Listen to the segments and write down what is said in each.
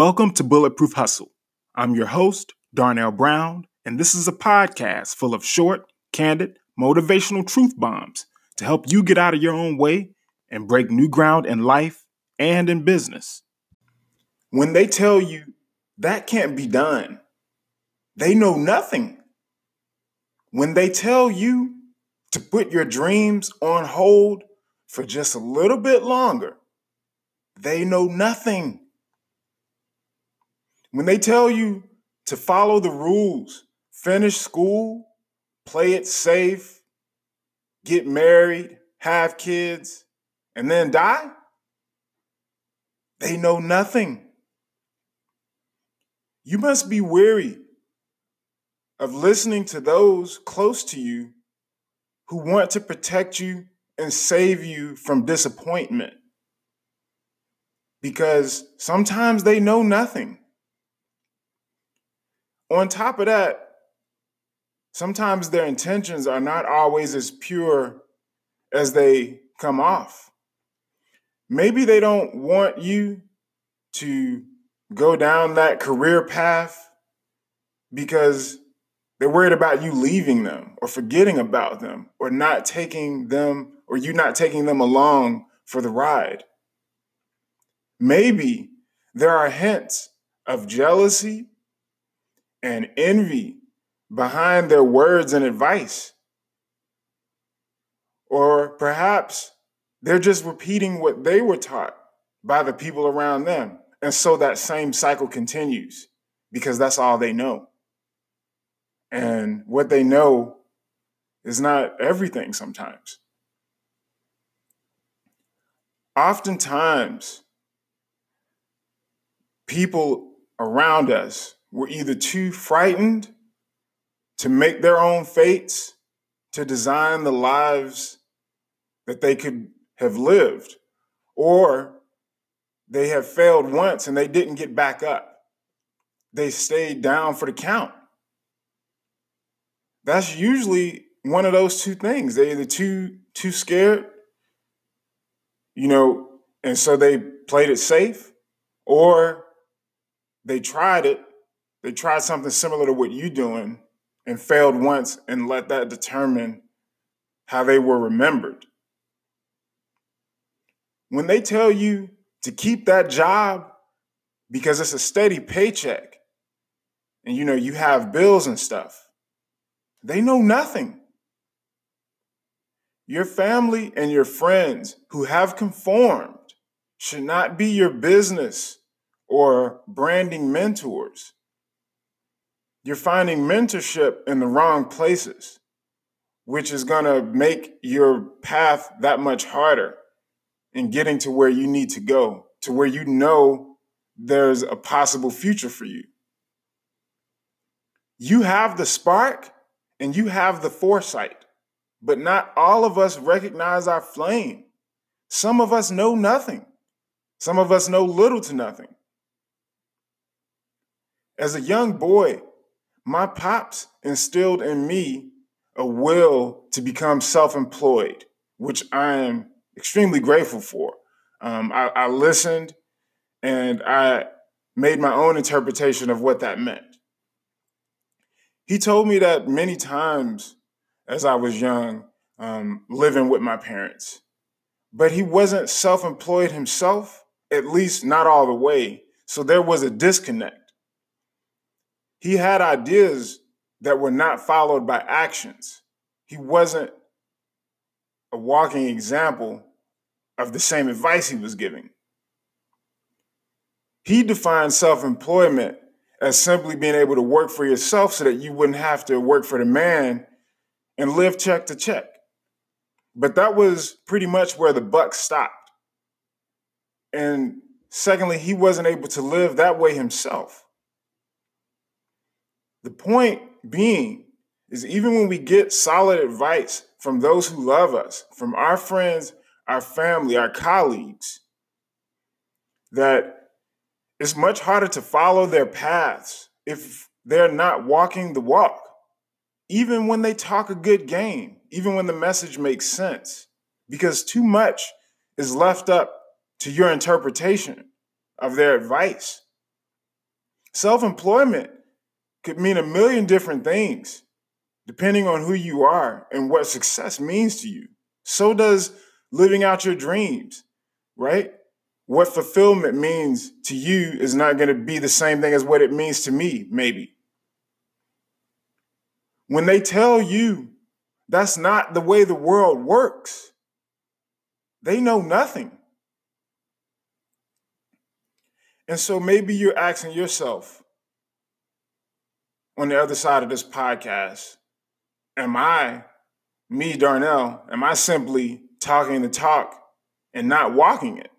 Welcome to Bulletproof Hustle. I'm your host, Darnell Brown, and this is a podcast full of short, candid, motivational truth bombs to help you get out of your own way and break new ground in life and in business. When they tell you that can't be done, they know nothing. When they tell you to put your dreams on hold for just a little bit longer, they know nothing. When they tell you to follow the rules, finish school, play it safe, get married, have kids, and then die, they know nothing. You must be weary of listening to those close to you who want to protect you and save you from disappointment. Because sometimes they know nothing. On top of that, sometimes their intentions are not always as pure as they come off. Maybe they don't want you to go down that career path because they're worried about you leaving them or forgetting about them or not taking them or you not taking them along for the ride. Maybe there are hints of jealousy and envy behind their words and advice. Or perhaps they're just repeating what they were taught by the people around them. And so that same cycle continues because that's all they know. And what they know is not everything sometimes. Oftentimes, people around us were either too frightened to make their own fates, to design the lives that they could have lived, or they have failed once and they didn't get back up. They stayed down for the count. That's usually one of those two things. They're either too too scared, you know, and so they played it safe, or they tried it they tried something similar to what you're doing and failed once and let that determine how they were remembered. When they tell you to keep that job because it's a steady paycheck and you know you have bills and stuff, they know nothing. Your family and your friends who have conformed should not be your business or branding mentors. You're finding mentorship in the wrong places, which is going to make your path that much harder in getting to where you need to go, to where you know there's a possible future for you. You have the spark and you have the foresight, but not all of us recognize our flame. Some of us know nothing. Some of us know little to nothing. As a young boy, my pops instilled in me a will to become self employed, which I am extremely grateful for. Um, I, I listened and I made my own interpretation of what that meant. He told me that many times as I was young, um, living with my parents, but he wasn't self employed himself, at least not all the way. So there was a disconnect he had ideas that were not followed by actions. He wasn't a walking example of the same advice he was giving. He defined self employment as simply being able to work for yourself so that you wouldn't have to work for the man and live check to check. But that was pretty much where the buck stopped. And secondly, he wasn't able to live that way himself. The point being is even when we get solid advice from those who love us, from our friends, our family, our colleagues, that it's much harder to follow their paths if they're not walking the walk. Even when they talk a good game, even when the message makes sense, because too much is left up to your interpretation of their advice Self employment could mean a million different things depending on who you are and what success means to you. So does living out your dreams, right? What fulfillment means to you is not going to be the same thing as what it means to me, maybe. When they tell you that's not the way the world works, they know nothing. And so maybe you're asking yourself on the other side of this podcast, am I, me, Darnell, am I simply talking the talk and not walking it?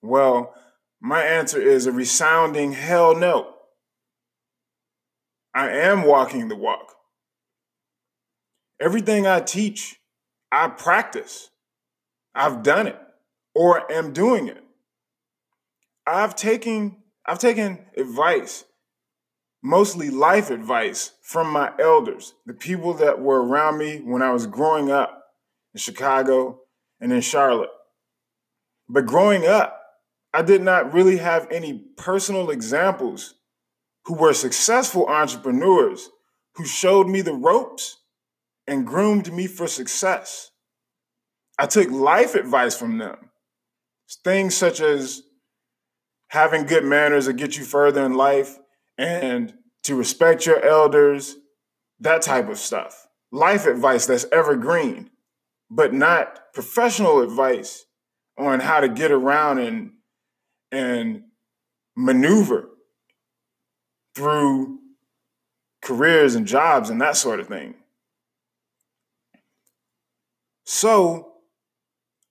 Well, my answer is a resounding hell no. I am walking the walk. Everything I teach, I practice. I've done it or am doing it. I've taken I've taken advice, mostly life advice from my elders, the people that were around me when I was growing up in Chicago and in Charlotte. But growing up, I did not really have any personal examples who were successful entrepreneurs who showed me the ropes and groomed me for success. I took life advice from them. Things such as having good manners will get you further in life and to respect your elders, that type of stuff. Life advice that's evergreen, but not professional advice on how to get around and and maneuver through careers and jobs and that sort of thing. So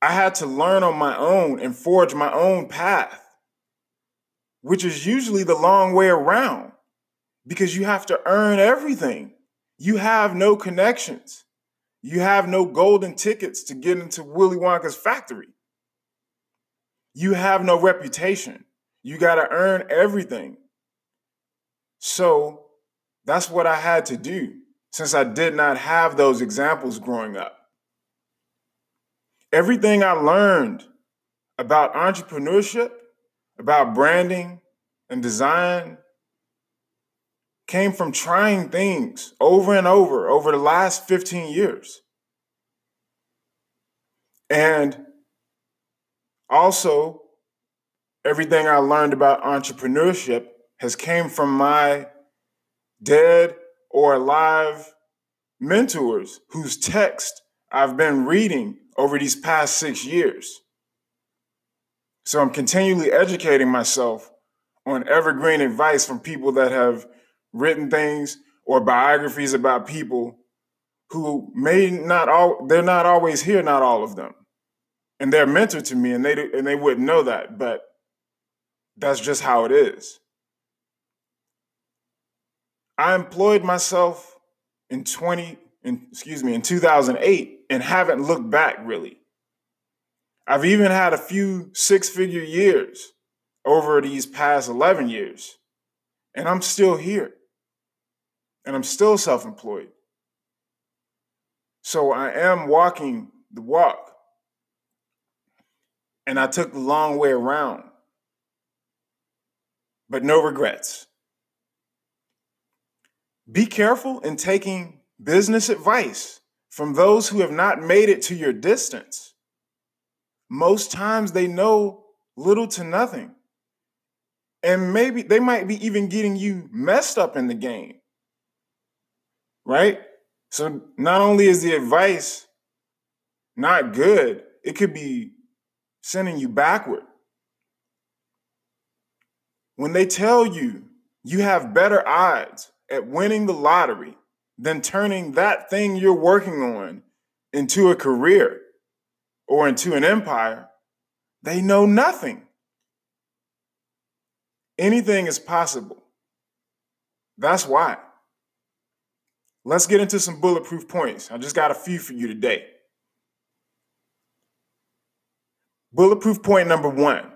I had to learn on my own and forge my own path which is usually the long way around because you have to earn everything. You have no connections. You have no golden tickets to get into Willy Wonka's factory. You have no reputation. You got to earn everything. So that's what I had to do since I did not have those examples growing up. Everything I learned about entrepreneurship about branding and design came from trying things over and over over the last 15 years. And also, everything I learned about entrepreneurship has came from my dead or alive mentors whose text I've been reading over these past six years. So I'm continually educating myself on evergreen advice from people that have written things or biographies about people who may not all they're not always here, not all of them. And they're mentor to me and they and they wouldn't know that, but that's just how it is. I employed myself in 20 in, excuse me in 2008 and haven't looked back really. I've even had a few six figure years over these past 11 years, and I'm still here. And I'm still self employed. So I am walking the walk. And I took the long way around, but no regrets. Be careful in taking business advice from those who have not made it to your distance most times they know little to nothing. And maybe they might be even getting you messed up in the game. Right? So not only is the advice not good, it could be sending you backward. When they tell you you have better odds at winning the lottery than turning that thing you're working on into a career, or into an empire, they know nothing. Anything is possible. That's why. Let's get into some bulletproof points. I just got a few for you today. Bulletproof point number one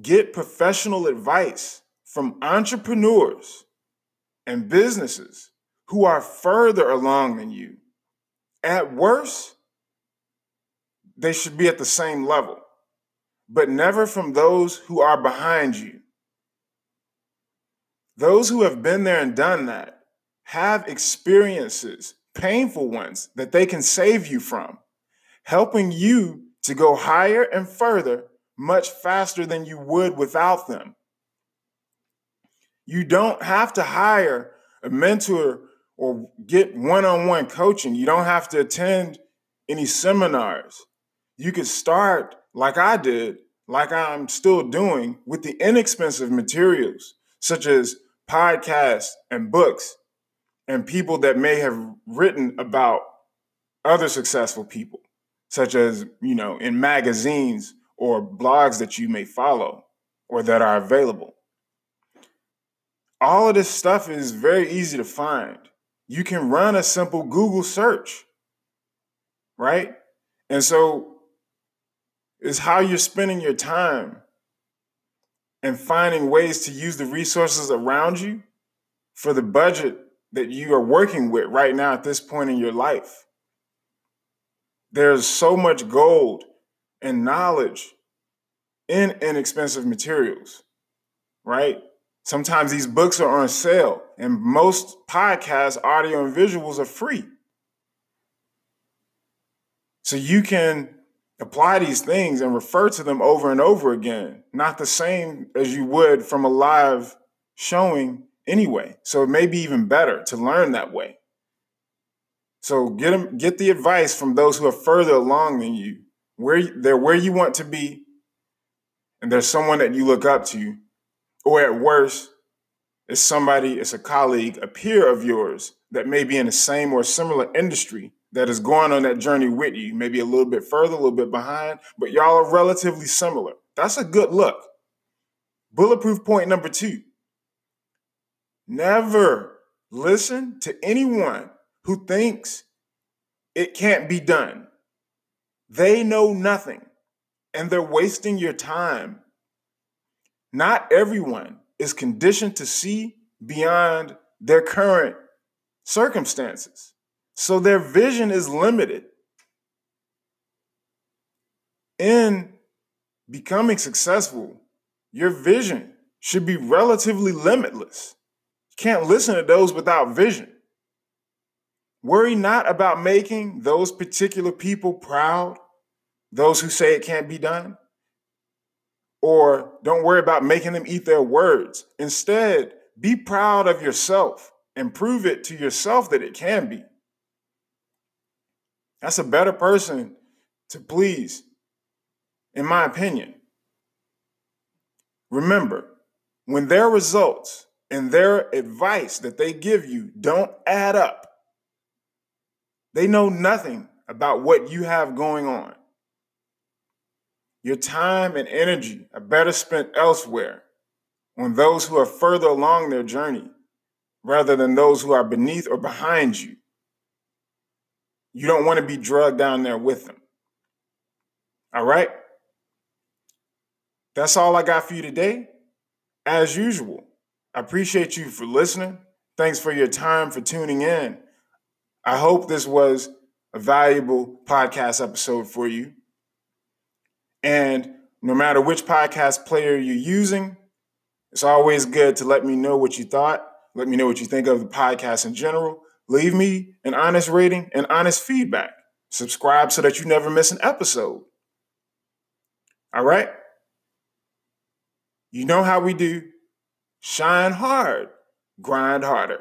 get professional advice from entrepreneurs and businesses who are further along than you. At worst, they should be at the same level. but never from those who are behind you. Those who have been there and done that have experiences, painful ones, that they can save you from, helping you to go higher and further much faster than you would without them. You don't have to hire a mentor or get one on one coaching. You don't have to attend any seminars. You could start like I did, like I'm still doing, with the inexpensive materials such as podcasts and books and people that may have written about other successful people, such as, you know, in magazines or blogs that you may follow or that are available. All of this stuff is very easy to find. You can run a simple Google search, right? And so it's how you're spending your time and finding ways to use the resources around you for the budget that you are working with right now at this point in your life. There's so much gold and knowledge in inexpensive materials, right? Sometimes these books are on sale, and most podcasts, audio, and visuals are free. So you can apply these things and refer to them over and over again, not the same as you would from a live showing anyway. So it may be even better to learn that way. So get them, get the advice from those who are further along than you. Where they're where you want to be, and there's someone that you look up to, or at worst, it's somebody, it's a colleague, a peer of yours that may be in the same or similar industry that is going on that journey with you, maybe a little bit further, a little bit behind, but y'all are relatively similar. That's a good look. Bulletproof point number two Never listen to anyone who thinks it can't be done. They know nothing and they're wasting your time. Not everyone is conditioned to see beyond their current circumstances. So their vision is limited. In becoming successful, your vision should be relatively limitless. You can't listen to those without vision. Worry not about making those particular people proud, those who say it can't be done. Or don't worry about making them eat their words. Instead, be proud of yourself and prove it to yourself that it can be. That's a better person to please, in my opinion. Remember, when their results and their advice that they give you don't add up. They know nothing about what you have going on. Your time and energy are better spent elsewhere on those who are further along their journey rather than those who are beneath or behind you. You don't want to be drugged down there with them. All right? That's all I got for you today. As usual, I appreciate you for listening. Thanks for your time for tuning in. I hope this was a valuable podcast episode for you. And no matter which podcast player you're using, it's always good to let me know what you thought. Let me know what you think of the podcast in general. Leave me an honest rating and honest feedback. Subscribe so that you never miss an episode. All right? You know how we do. Shine hard, grind harder.